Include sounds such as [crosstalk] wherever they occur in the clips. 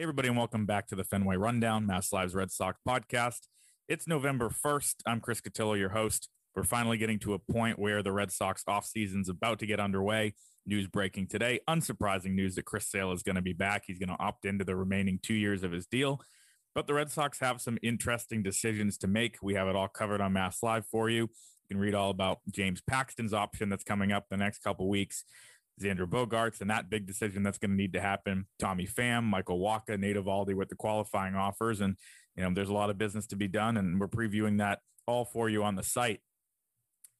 Hey, everybody, and welcome back to the Fenway Rundown, Mass Lives Red Sox podcast. It's November 1st. I'm Chris Cotillo, your host. We're finally getting to a point where the Red Sox offseason is about to get underway. News breaking today. Unsurprising news that Chris Sale is going to be back. He's going to opt into the remaining two years of his deal. But the Red Sox have some interesting decisions to make. We have it all covered on Mass Live for you. You can read all about James Paxton's option that's coming up the next couple weeks. Xander Bogaerts and that big decision that's going to need to happen. Tommy Pham, Michael Wacha, Nate Eovaldi with the qualifying offers. And, you know, there's a lot of business to be done. And we're previewing that all for you on the site.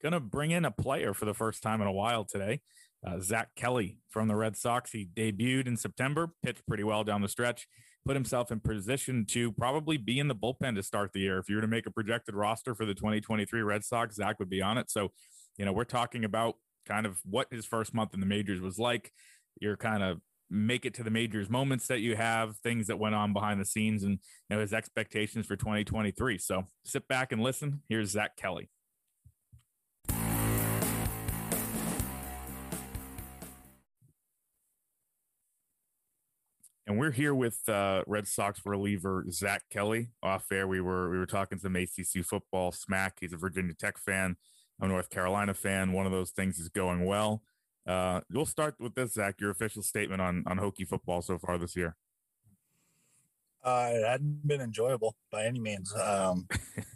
Going to bring in a player for the first time in a while today. Uh, Zack Kelly from the Red Sox. He debuted in September, pitched pretty well down the stretch, put himself in position to probably be in the bullpen to start the year. If you were to make a projected roster for the 2023 Red Sox, Zach would be on it. So, you know, we're talking about kind of what his first month in the majors was like. Your kind of make it to the majors moments that you have, things that went on behind the scenes, and you know his expectations for 2023. So sit back and listen. Here's Zack Kelly. And we're here with uh, Red Sox reliever Zack Kelly. Off air, we were we were talking some ACC football smack. He's a Virginia Tech fan. I'm a North Carolina fan. One of those things is going well. Uh, we'll start with this, Zack. Your official statement on on Hokie football so far this year. Uh, it hadn't been enjoyable by any means. Um,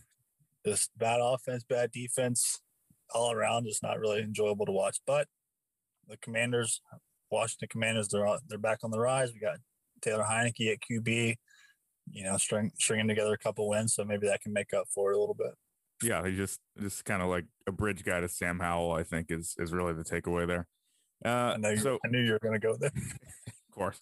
[laughs] just bad offense, bad defense, all around. Just not really enjoyable to watch. But the Commanders, Washington Commanders, they're they're back on the rise. We got Taylor Heinicke at QB. You know, string, stringing together a couple wins, so maybe that can make up for it a little bit. Yeah, he just just kind of like a bridge guy to Sam Howell. I think is is really the takeaway there. Uh, I, so I knew you were going to go there. [laughs] of course.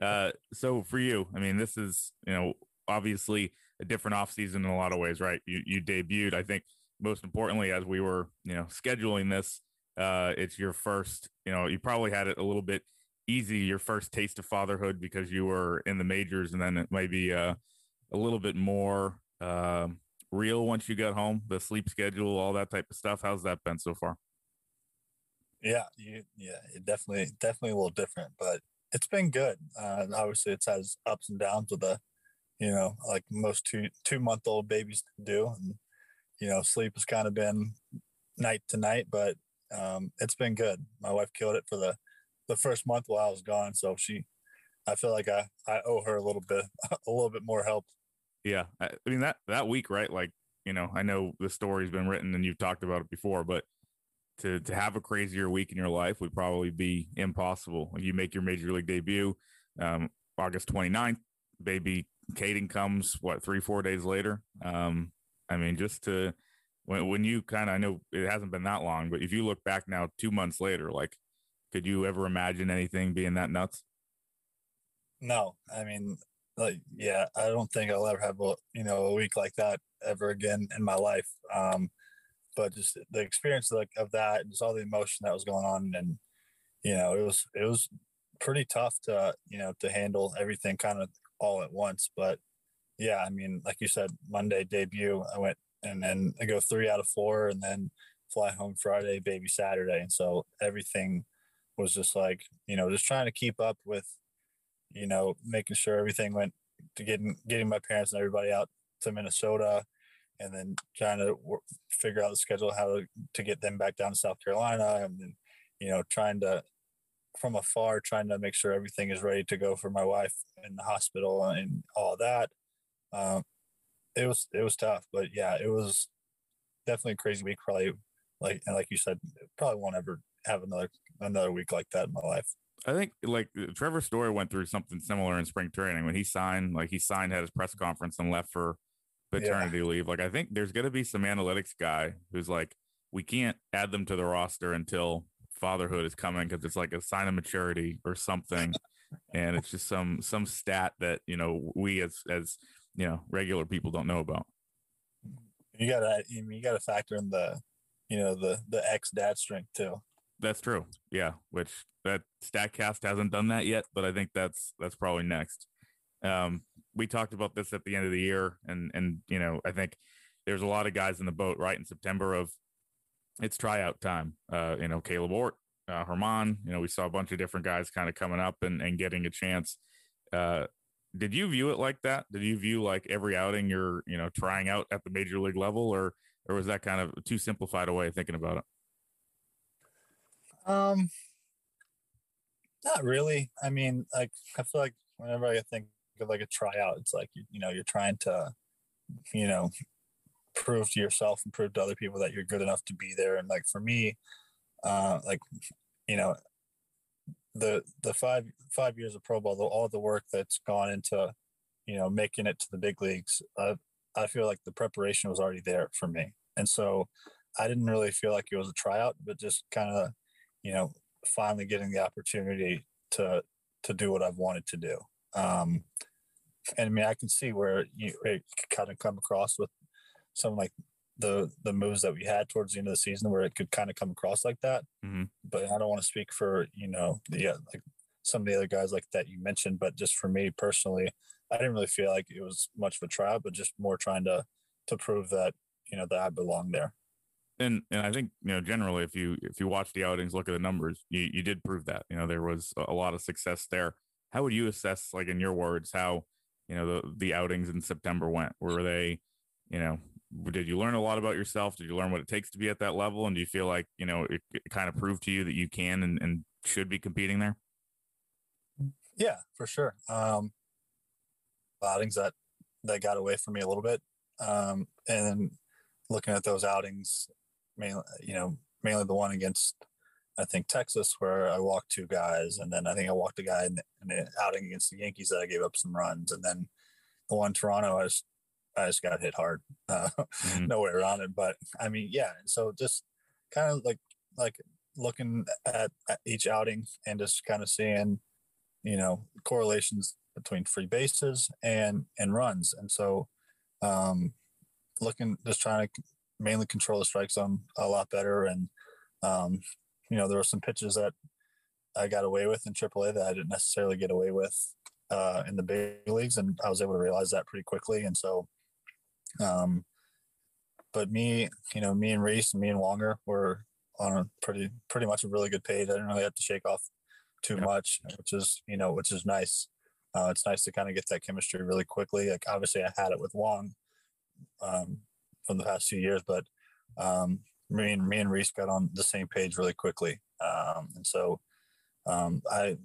Uh, so for you, I mean, this is you know obviously a different offseason in a lot of ways, right? You you debuted, I think, most importantly, as we were you know scheduling this, uh, it's your first. You know, you probably had it a little bit easy, your first taste of fatherhood because you were in the majors, and then it might be uh, a little bit more. Uh, real once you get home, the sleep schedule, all that type of stuff. How's that been so far? Yeah, you, yeah, it definitely, definitely a little different, but it's been good. Uh, obviously, it has ups and downs with the, you know, like most two two month old babies do, and you know, sleep has kind of been night to night, but um, it's been good. My wife killed it for the the first month while I was gone, so she, I feel like I I owe her a little bit [laughs] a little bit more help. Yeah, I mean that that week, right? Like you know, I know the story's been written and you've talked about it before, but to to have a crazier week in your life would probably be impossible. You make your major league debut um, August 29th, baby Caden comes what three four days later. Um, I mean, just to when when you kind of I know it hasn't been that long, but if you look back now two months later, like could you ever imagine anything being that nuts? No, I mean, like, yeah, I don't think I'll ever have a you know a week like that ever again in my life. Um, but just the experience like of that, just all the emotion that was going on, and you know, it was it was pretty tough to you know to handle everything kind of all at once. But yeah, I mean, like you said, Monday debut, I went and then I go three out of four, and then fly home Friday, baby Saturday, and so everything was just like you know just trying to keep up with you know making sure everything went to getting getting my parents and everybody out to Minnesota and then trying to work, figure out the schedule how to, to get them back down to South Carolina and then you know trying to from afar trying to make sure everything is ready to go for my wife in the hospital and all that. Um, it was it was tough, but yeah, it was definitely a crazy week. Probably like and like you said, probably won't ever have another another week like that in my life. I think like uh, Trevor Story went through something similar in spring training when he signed. Like he signed, had his press conference, and left for paternity yeah. leave. Like I think there's going to be some analytics guy who's like, we can't add them to the roster until fatherhood is coming because it's like a sign of maturity or something, and it's just some some stat that you know we as as you know regular people don't know about. You gotta you gotta factor in the you know the the ex dad strength too. That's true. Yeah, which that Statcast hasn't done that yet, but I think that's that's probably next. Um, we talked about this at the end of the year, and and you know I think there's a lot of guys in the boat right in September of it's tryout time. Uh, you know, Kaleb Ort, uh, Herman. You know, we saw a bunch of different guys kind of coming up and and getting a chance. Uh, did you view it like that? Did you view like every outing you're you know trying out at the major league level, or or was that kind of too simplified a way of thinking about it? Um, not really. I mean, like I feel like whenever I think of like a tryout, it's like you, you know you're trying to, you know, prove to yourself and prove to other people that you're good enough to be there. And like for me, uh, like you know, the the five five years of pro ball, the, all the work that's gone into, you know, making it to the big leagues. Uh, I feel like the preparation was already there for me, and so I didn't really feel like it was a tryout, but just kind of you know, finally getting the opportunity to to do what I've wanted to do. Um, and I mean, I can see where you it kind of come across with some like the the moves that we had towards the end of the season, where it could kind of come across like that. Mm-hmm. But I don't want to speak for you know the uh, like some of the other guys like that you mentioned, but just for me personally, I didn't really feel like it was much of a trial, but just more trying to to prove that you know that I belong there and and I think you know generally if you if you watch the outings, look at the numbers, you you did prove that you know there was a lot of success there. How would you assess, like in your words, how you know the the outings in September went? Were they, you know, did you learn a lot about yourself? Did you learn what it takes to be at that level? And do you feel like you know it, it kind of proved to you that you can and, and should be competing there? Yeah, for sure. Um, outings that that got away from me a little bit, um, and looking at those outings mainly, you know, mainly the one against I think Texas where I walked two guys, and then I think I walked a guy in the, in the outing against the Yankees that I gave up some runs, and then the one Toronto I just I just got hit hard, [laughs] uh, mm-hmm. no way around it. But I mean, yeah, so just kind of like like looking at, at each outing and just kind of seeing, you know, correlations between free bases and and runs, and so um, looking just trying to mainly control the strike zone a lot better. And, um, you know, there were some pitches that I got away with in AAA that I didn't necessarily get away with uh, in the big leagues. And I was able to realize that pretty quickly. And so, um, but me, you know, me and Reese and me and Wonger were on a pretty, pretty much a really good page. I didn't really have to shake off too yeah. much, which is, you know, which is nice. Uh, it's nice to kind of get that chemistry really quickly. Like obviously I had it with Wong, um, from the past few years, but um, me and me and Reese got on the same page really quickly, um, and so um, I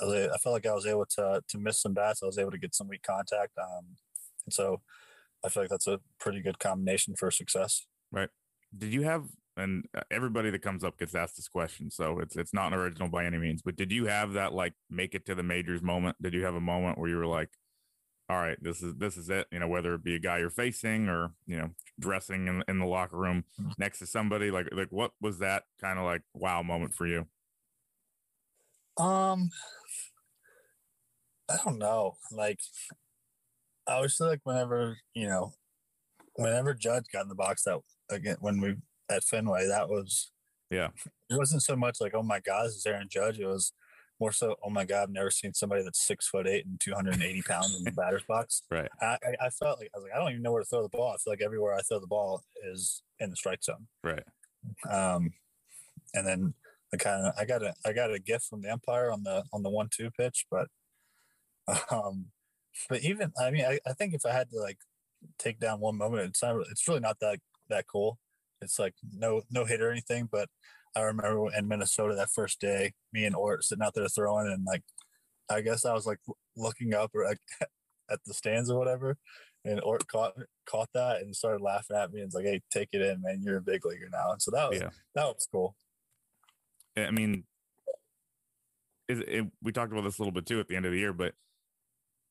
I felt like I was able to to miss some bats. I was able to get some weak contact, um, and so I feel like that's a pretty good combination for success. Right? Did you have and everybody that comes up gets asked this question, so it's it's not an original by any means. But did you have that like make it to the majors moment? Did you have a moment where you were like, all right, this is this is it. You know, whether it be a guy you're facing or you know dressing in, in the locker room mm-hmm. next to somebody, like like what was that kind of like wow moment for you? Um, I don't know. Like, I was like whenever you know, whenever Judge got in the box that again when we at Fenway, that was yeah. It wasn't so much like oh my God, this is Aaron Judge. It was more so, oh my God, I've never seen somebody that's six foot eight and 280 pounds in the [laughs] batter's box. Right. I, I, felt like, I was like, I don't even know where to throw the ball. I feel like everywhere I throw the ball is in the strike zone. Right. Um, and then I kind of, I got a, I got a gift from the umpire on the, on the one, two pitch, but, [laughs] um, but even, I mean, I, I think if I had to like take down one moment, it's not, it's really not that, that cool. It's like no, no hit or anything, but I remember in Minnesota that first day, me and Ort sitting out there throwing, and like, I guess I was like looking up or like [laughs] at the stands or whatever, and Ort caught caught that and started laughing at me and was like, "Hey, take it in, man. You're a big leaguer now." And so that was Yeah. that was cool. I mean, is it, we talked about this a little bit too at the end of the year, but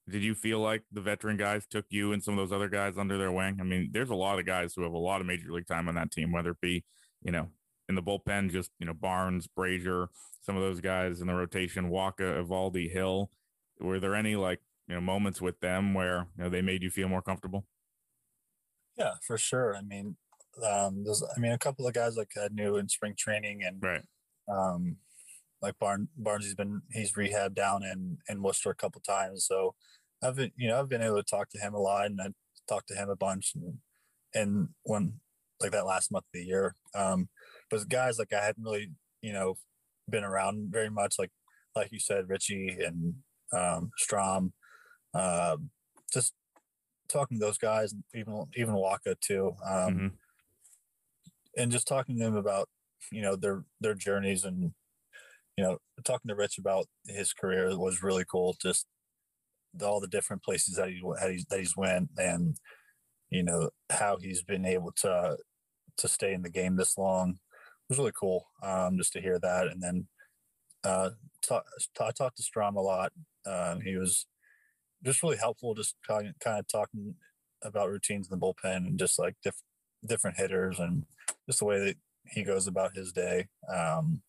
did you feel like the veteran guys took you and some of those other guys under their wing? I mean, there's a lot of guys who have a lot of major league time on that team, whether it be, you know, in the bullpen, just, you know, Barnes, Brasier, some of those guys in the rotation, Wacha, Eovaldi, Hill. Were there any like, you know, moments with them where, you know, they made you feel more comfortable? Yeah, for sure. I mean, um, there's, I mean, a couple of guys like I knew in spring training and Right. um, like Barn Barnes, he's been he's rehabbed down in in Worcester a couple times, so I've been you know I've been able to talk to him a lot, and I talked to him a bunch, and and when like that last month of the year, um, but guys like I hadn't really you know been around very much, like like you said, Richie and um, Strahm, uh, just talking to those guys, even even Wacha too, um, Mhm. and just talking to them about you know their their journeys and you know talking to Rich about his career was really cool. Just the, all the different places that he that he's, that he's went and you know how he's been able to to stay in the game this long was really cool um, just to hear that and then uh, I talked to Strahm a lot. Um, he was just really helpful, just kind of, kind of talking about routines in the bullpen and just like diff- different hitters and just the way that he goes about his day. Um,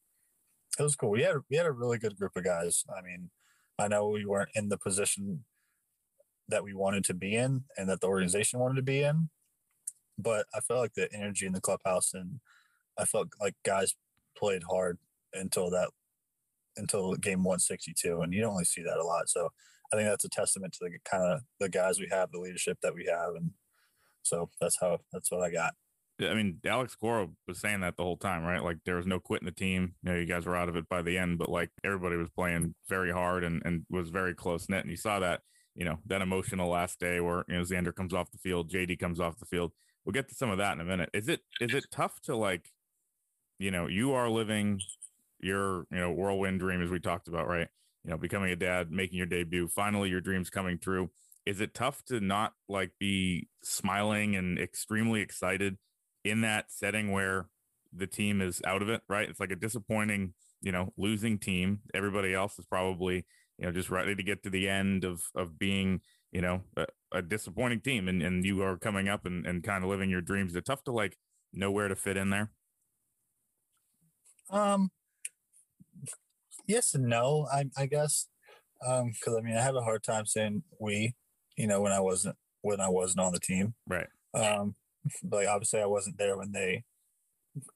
it was cool. We had we had a really good group of guys. I mean, I know we weren't in the position that we wanted to be in and that the organization wanted to be in, but I felt like the energy in the clubhouse and I felt like guys played hard until that until game 162 and you don't really see that a lot so i think that's a testament to the kind of the guys we have the leadership that we have and so that's how that's what i got I mean, Alex Cora was saying that the whole time, right? Like there was no quitting the team. You know, you guys were out of it by the end, but like everybody was playing very hard and, and was very close knit. And you saw that, you know, that emotional last day where, you know, Xander comes off the field, JD comes off the field. We'll get to some of that in a minute. Is it, is it tough to like, you know, you are living your, you know, whirlwind dream as we talked about, right? You know, becoming a dad, making your debut, finally your dreams coming true. Is it tough to not like be smiling and extremely excited in that setting where the team is out of it, right? It's like a disappointing, you know, losing team. Everybody else is probably, you know, just ready to get to the end of of being, you know, a, a disappointing team, and and you are coming up and and kind of living your dreams. Is it tough to like know where to fit in there? Um yes and no i, I guess. Um because i mean i have a hard time saying we you know when i wasn't when i wasn't on the team. Right. um but like obviously i wasn't there when they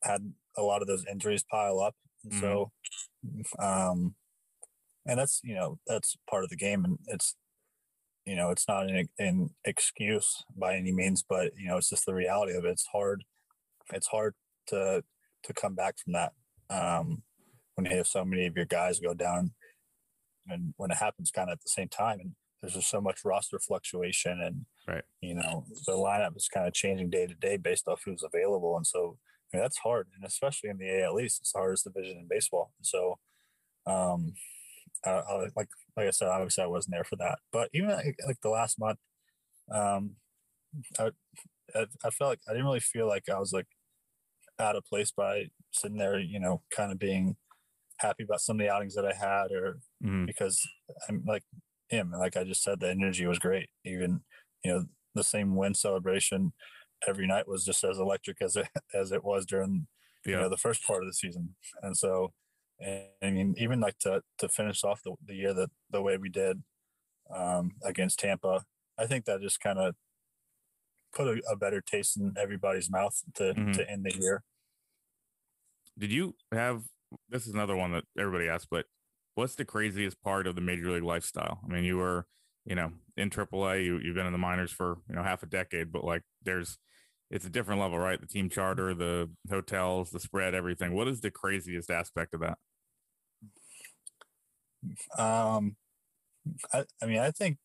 had a lot of those injuries pile up. And so um and that's you know that's part of the game. And it's you know it's not an, an excuse by any means but you know it's just the reality of it. It's hard it's hard to to come back from that um when you have so many of your guys go down and when it happens kind of at the same time and there's just so much roster fluctuation and Right. you know the lineup is kind of changing day to day based off who's available. And so I mean, that's hard. And especially in the AL East it's the hardest division in baseball. So um I, I, like like I said obviously I wasn't there for that. But even like, like the last month um I, I I felt like I didn't really feel like I was like out of place by sitting there you know kind of being happy about some of the outings that I had or Mhm. because I'm like him. Like I just said, the energy was great. Even you know the same win celebration every night was just as electric as it [laughs] as it was during you know the first part of the season. And so, and, I mean, even like to to finish off the, the year that the way we did um, against Tampa, I think that just kind of put a, a better taste in everybody's mouth to Mhm. to end the year. Did you have? This is another one that everybody asks, but what's the craziest part of the major league lifestyle? I mean, you were, you know, in AAA. You you've been in the minors for you know half a decade, but like there's, it's a different level, right? The team charter, the hotels, the spread, everything. What is the craziest aspect of that? Um, I, I mean, I think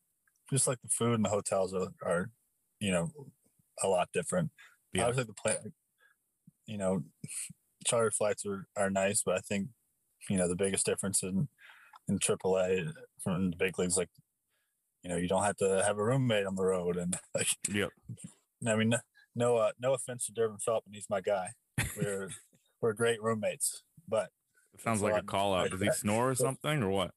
just like the food and the hotels are, are you know, a lot different. Yeah. Obviously, the play, you know, charter flights are, are nice, but I think you know the biggest difference in in AAA from the big leagues, like you know, you don't have to have a roommate on the road, and [laughs] like, yep. I mean, no, uh, no offense to Durbin Feltman, he's my guy. We're [laughs] we're great roommates, but it sounds like a call out. [laughs] Does he snore or something, or what?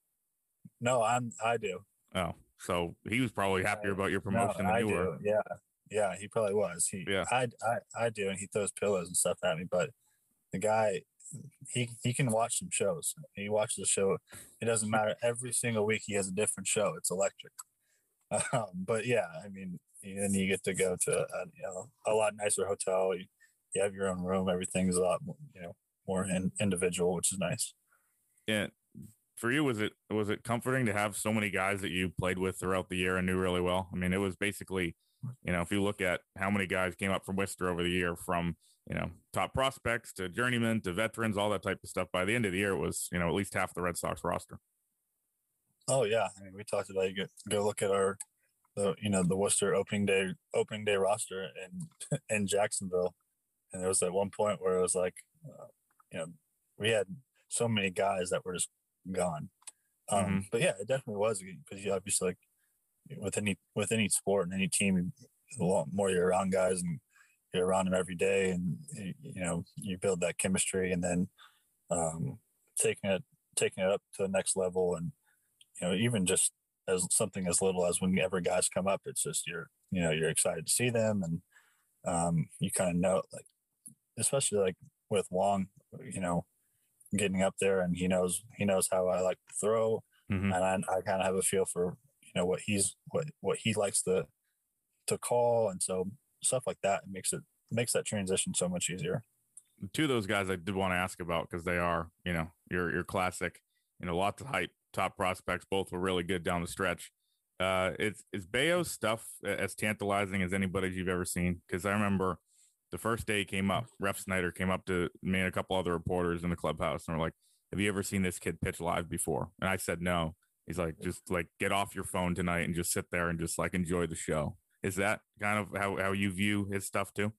No, I'm I do. Oh, so he was probably happier about your promotion no, than you do. were. Yeah, yeah, he probably was. He, yeah, I, I, I do, and he throws pillows and stuff at me. But the guy, he he can watch some shows. He watches a show. It doesn't [laughs] matter. Every single week he has a different show. It's electric. [laughs] Um, but yeah, I mean, then you get to go to a, you know a lot nicer hotel. You, you have your own room. Everything's a lot more, you know more in, individual, which is nice. Yeah. For you, was it was it comforting to have so many guys that you played with throughout the year and knew really well? I mean, it was basically, you know, if you look at how many guys came up from Worcester over the year, from you know top prospects to journeymen to veterans, all that type of stuff. By the end of the year, it was you know at least half the Red Sox roster. Oh yeah, I mean, we talked about you go, go look at our the you know the Worcester opening day opening day roster in [laughs] in Jacksonville, and there was at one point where it was like, uh, you know, we had so many guys that were just gone. Um, mm-hmm. But yeah, it definitely was because you obviously like with any with any sport and any team, a lot more you're around guys and you're around them every day, and you know you build that chemistry, and then um, taking it taking it up to the next level, and you know even just as something as little as whenever guys come up, it's just you're you know you're excited to see them, and um, you kind of know like especially like with Wong, you know, getting up there and he knows he knows how I like to throw, mm-hmm. and I, I kind of have a feel for you know what he's what what he likes to to call, and so stuff like that makes it makes that transition so much easier. Two of those guys I did want to ask about because they are you know your your classic, you know, lots of hype top prospects. Both were really good down the stretch. Uh, is is Bello's stuff as tantalizing as anybody's you've ever seen? Because I remember the first day he came up, Refsnyder came up to me and a couple other reporters in the clubhouse and were like, "Have you ever seen this kid pitch live before?" And I said no. He's like, "Just like get off your phone tonight and just sit there and just like enjoy the show." Is that kind of how how you view his stuff too?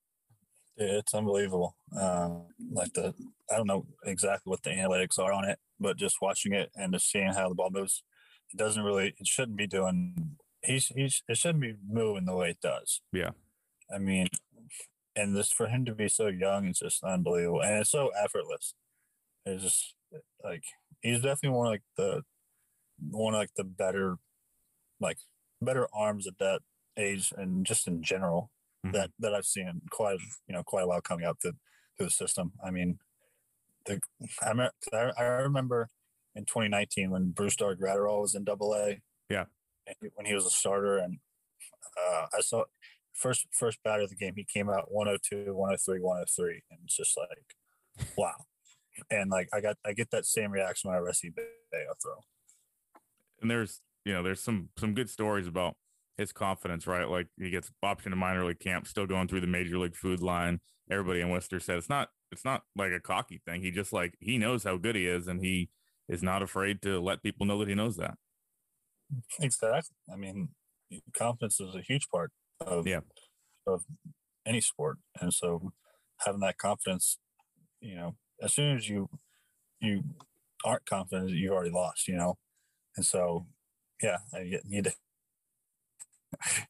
Yeah, it's unbelievable. Um, like the I don't know exactly what the analytics are on it, but just watching it and just seeing how the ball moves, it doesn't really. It shouldn't be doing. He's he's it shouldn't be moving the way it does. Yeah. I mean, and this for him to be so young is just unbelievable, and it's so effortless. It's just like he's definitely one of like the one of like the better, like better arms at that age, and just in general mm-hmm. that that I've seen quite you know quite a while coming up through, through the system. I mean, the I, I, I remember in 2019 when Brusdar Graterol was in Double A. Yeah, when he was a starter, and uh, I saw first first batter of the game, he came out 102, 103, 103, and it's just like, wow. And like I got I get that same reaction when I see Bello throw. And there's you know there's some some good stories about his confidence, right? Like he gets option to minor league camp, still going through the major league food line. Everybody in Worcester said it's not it's not like a cocky thing. He just like he knows how good he is, and he is not afraid to let people know that he knows that. Exactly. I mean, confidence is a huge part of yeah of any sport, and so having that confidence, you know, as soon as you you aren't confident, you've already lost, you know, and so yeah, I need to. [laughs]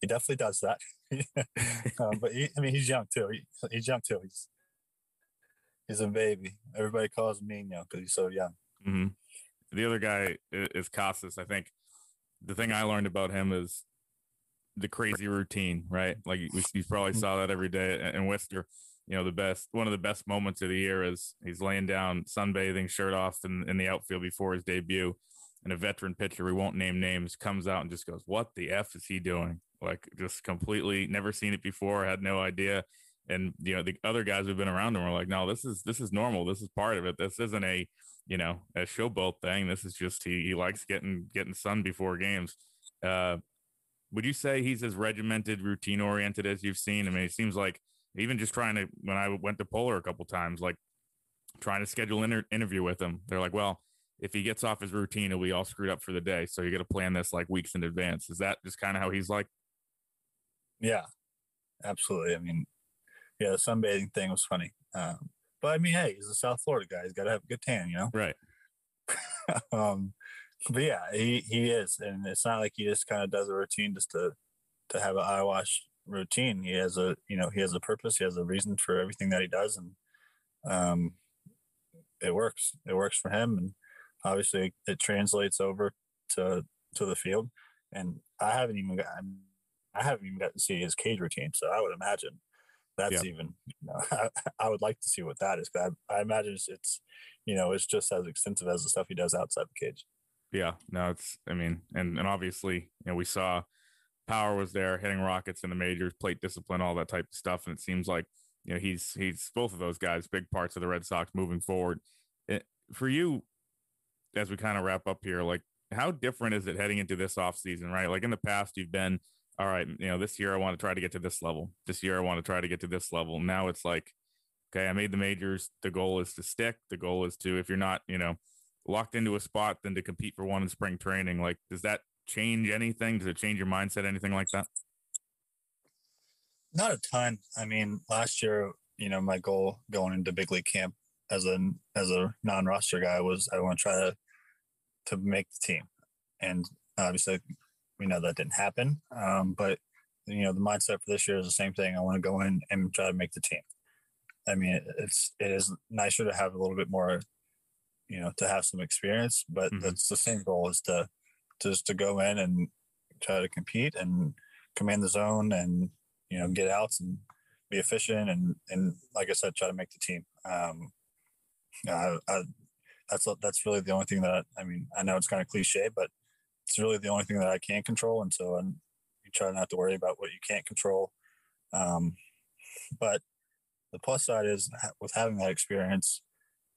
He definitely does that, [laughs] um, but he, I mean, he's young too. He, he's young too. He's he's a baby. Everybody calls him Nino because he's so young. Mm-hmm. The other guy is Casas. I think the thing I learned about him is the crazy routine, right? Like you, you probably saw that every day in Worcester. You know, the best one of the best moments of the year is he's laying down sunbathing, shirt off in, in the outfield before his debut, and a veteran pitcher we won't name names comes out and just goes, "What the f is he doing?" Like just completely never seen it before, had no idea. And you know, the other guys who've been around him are like, "No, this is this is normal. This is part of it. This isn't a you know a showboat thing. This is just he he likes getting getting sun before games." Uh, would you say he's as regimented, routine oriented as you've seen? I mean, it seems like even just trying to when I went to Polar a couple times, like trying to schedule an inter- interview with him, they're like, well, if he gets off his routine, he'll be all screwed up for the day. So you got to plan this like weeks in advance. Is that just kind of how he's like? Yeah, absolutely. I mean, yeah, the sunbathing thing was funny. Um, But I mean, hey, he's a South Florida guy. He's got to have a good tan, you know. Right. [laughs] um, but yeah, he he is, and it's not like he just kind of does a routine just to to have an eye wash routine. He has a you know he has a purpose. He has a reason for everything that he does, and um, it works. It works for him, and obviously it translates over to to the field. And I haven't even got I haven't even got to see his cage routine, so I would imagine that's yeah. even you know [laughs] I, I, would like to see what that is. I, I imagine it's, it's you know it's just as extensive as the stuff he does outside the cage. Yeah, no, it's I mean, and and obviously you know we saw power was there, hitting rockets in the majors, plate discipline, all that type of stuff, and it seems like you know he's he's both of those guys, big parts of the Red Sox moving forward. It, for you, as we kind of wrap up here, like how different is it heading into this off season, right? Like in the past, you've been all right, you know, this year I want to try to get to this level. This year I want to try to get to this level. Now it's like, okay, I made the majors. The goal is to stick. The goal is to, if you're not, you know, locked into a spot, then to compete for one in spring training. Like, does that change anything? Does it change your mindset? Anything like that? Not a ton. I mean, last year, you know, my goal going into big league camp as a as a non roster guy was I want to try to to make the team, and obviously we know that didn't happen. Um, but you know, the mindset for this year is the same thing. I want to go in and try to make the team. I mean, it's it is nicer to have a little bit more, you know, to have some experience, but mm-hmm. that's the same goal is to just to go in and try to compete and command the zone and you know get outs and be efficient and and like I said, try to make the team. Um, I, I, that's that's really the only thing that I mean. I know it's kind of cliche, but it's really the only thing that I can control, and so I'm, you try not to worry about what you can't control. Um, but the plus side is with having that experience,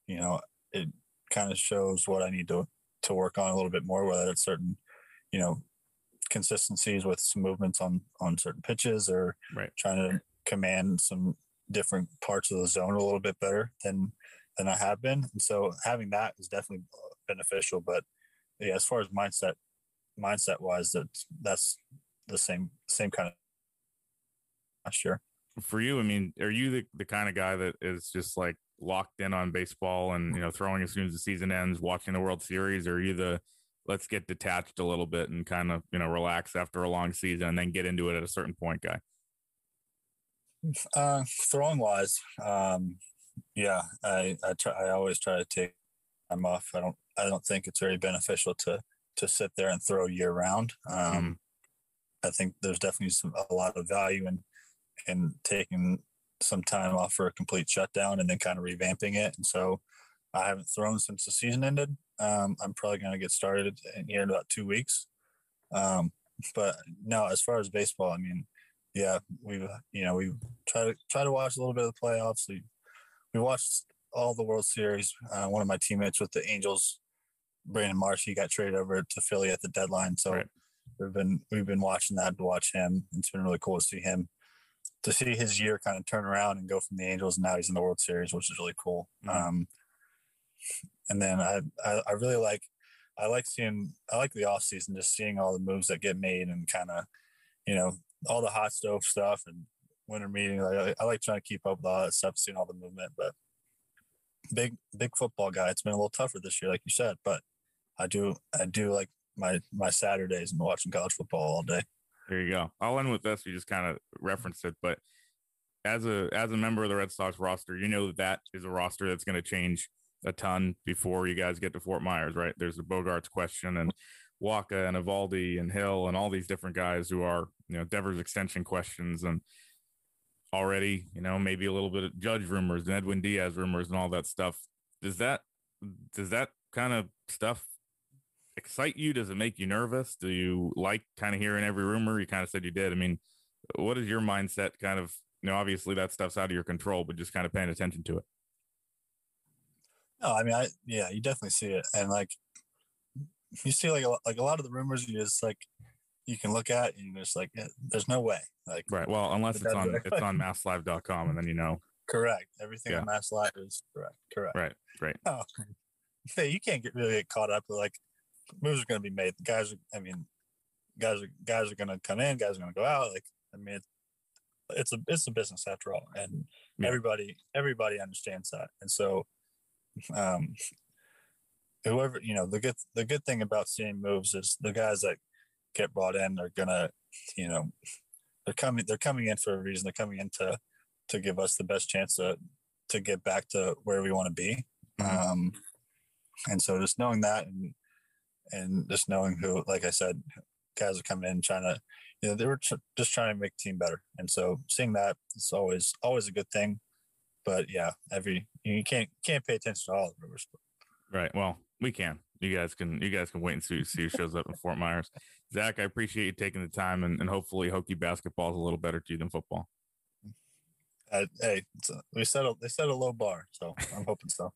you know, it kind of shows what I need to to work on a little bit more, whether it's certain, you know, consistencies with some movements on on certain pitches or right. trying to command some different parts of the zone a little bit better than than I have been. And so having that is definitely beneficial. But yeah, as far as mindset mindset wise, that that's the same same kind of last year. For you, I mean, are you the, the kind of guy that is just like locked in on baseball and you know throwing as soon as the season ends, watching the World Series, or are you the let's get detached a little bit and kind of you know relax after a long season and then get into it at a certain point, guy? Uh, throwing wise, um, yeah, I I try. I always try to take time off. I don't. I don't think it's very beneficial to to sit there and throw year round. Um, mm. I think there's definitely some a lot of value in in taking some time off for a complete shutdown and then kind of revamping it. And so I haven't thrown since the season ended. Um, I'm probably going to get started in here in about two weeks. Um, but no, as far as baseball, I mean, yeah, we've you know we try to try to watch a little bit of the playoffs. We we watched all the World Series. Uh, one of my teammates with the Angels, Brandon Marsh, he got traded over to Philly at the deadline. So right. we've been we've been watching that to watch him. It's been really cool to see him to see his year kind of turn around and go from the Angels. And now he's in the World Series, which is really cool. Mm-hmm. Um, and then I, I, I really like I like seeing I like the off season, just seeing all the moves that get made and kind of you know all the hot stove stuff and winter meeting. I, I like trying to keep up with all that stuff, seeing all the movement. But big big football guy. It's been a little tougher this year, like you said. But I do I do like my my Saturdays and watching college football all day. There you go. I'll end with this. You just kind of referenced it, but as a as a member of the Red Sox roster, you know that that is a roster that's going to change a ton before you guys get to Fort Myers, right? There's the Bogaerts question and Wacha and Eovaldi and Hill and all these different guys who are you know Devers extension questions and already you know maybe a little bit of Judge rumors and Edwin Diaz rumors and all that stuff. Does that does that kind of stuff excite you? Does it make you nervous? Do you like kind of hearing every rumor? You kind of said you did. I mean, what is your mindset kind of, you know, obviously that stuff's out of your control, but just kind of paying attention to it. No, I mean, I, yeah, you definitely see it. And like, you see like a, like a lot of the rumors you just like, you can look at and you're just like, yeah, there's no way. Like, right. Well, unless it's on, it's on masslive.com and then, you know, correct. Everything yeah. on mass live is correct. Correct. Right. Right. Oh, you can't get really get caught up with like moves are going to be made. Guys, are, I mean, guys are guys are going to come in, guys are going to go out. Like, I mean, it's a it's a business after all, and Yeah. everybody everybody understands that. And so, um, whoever you know, the good the good thing about seeing moves is the guys that get brought in are gonna, you know, they're coming they're coming in for a reason. They're coming in to to give us the best chance to to get back to where we want to be. Mhm. Um, and so just knowing that and and just knowing who, like I said, guys are coming in trying to, you know, they were tr- just trying to make the team better. And so seeing that is always always a good thing. But yeah, every you can't can't pay attention to all of it. Right. Well, we can. You guys can. You guys can wait and see, see who shows up in Fort Myers. Zack, I appreciate you taking the time, and, and hopefully, Hokie basketball is a little better to you than football. Uh, hey, a, we set a, they set a low bar, so I'm hoping so.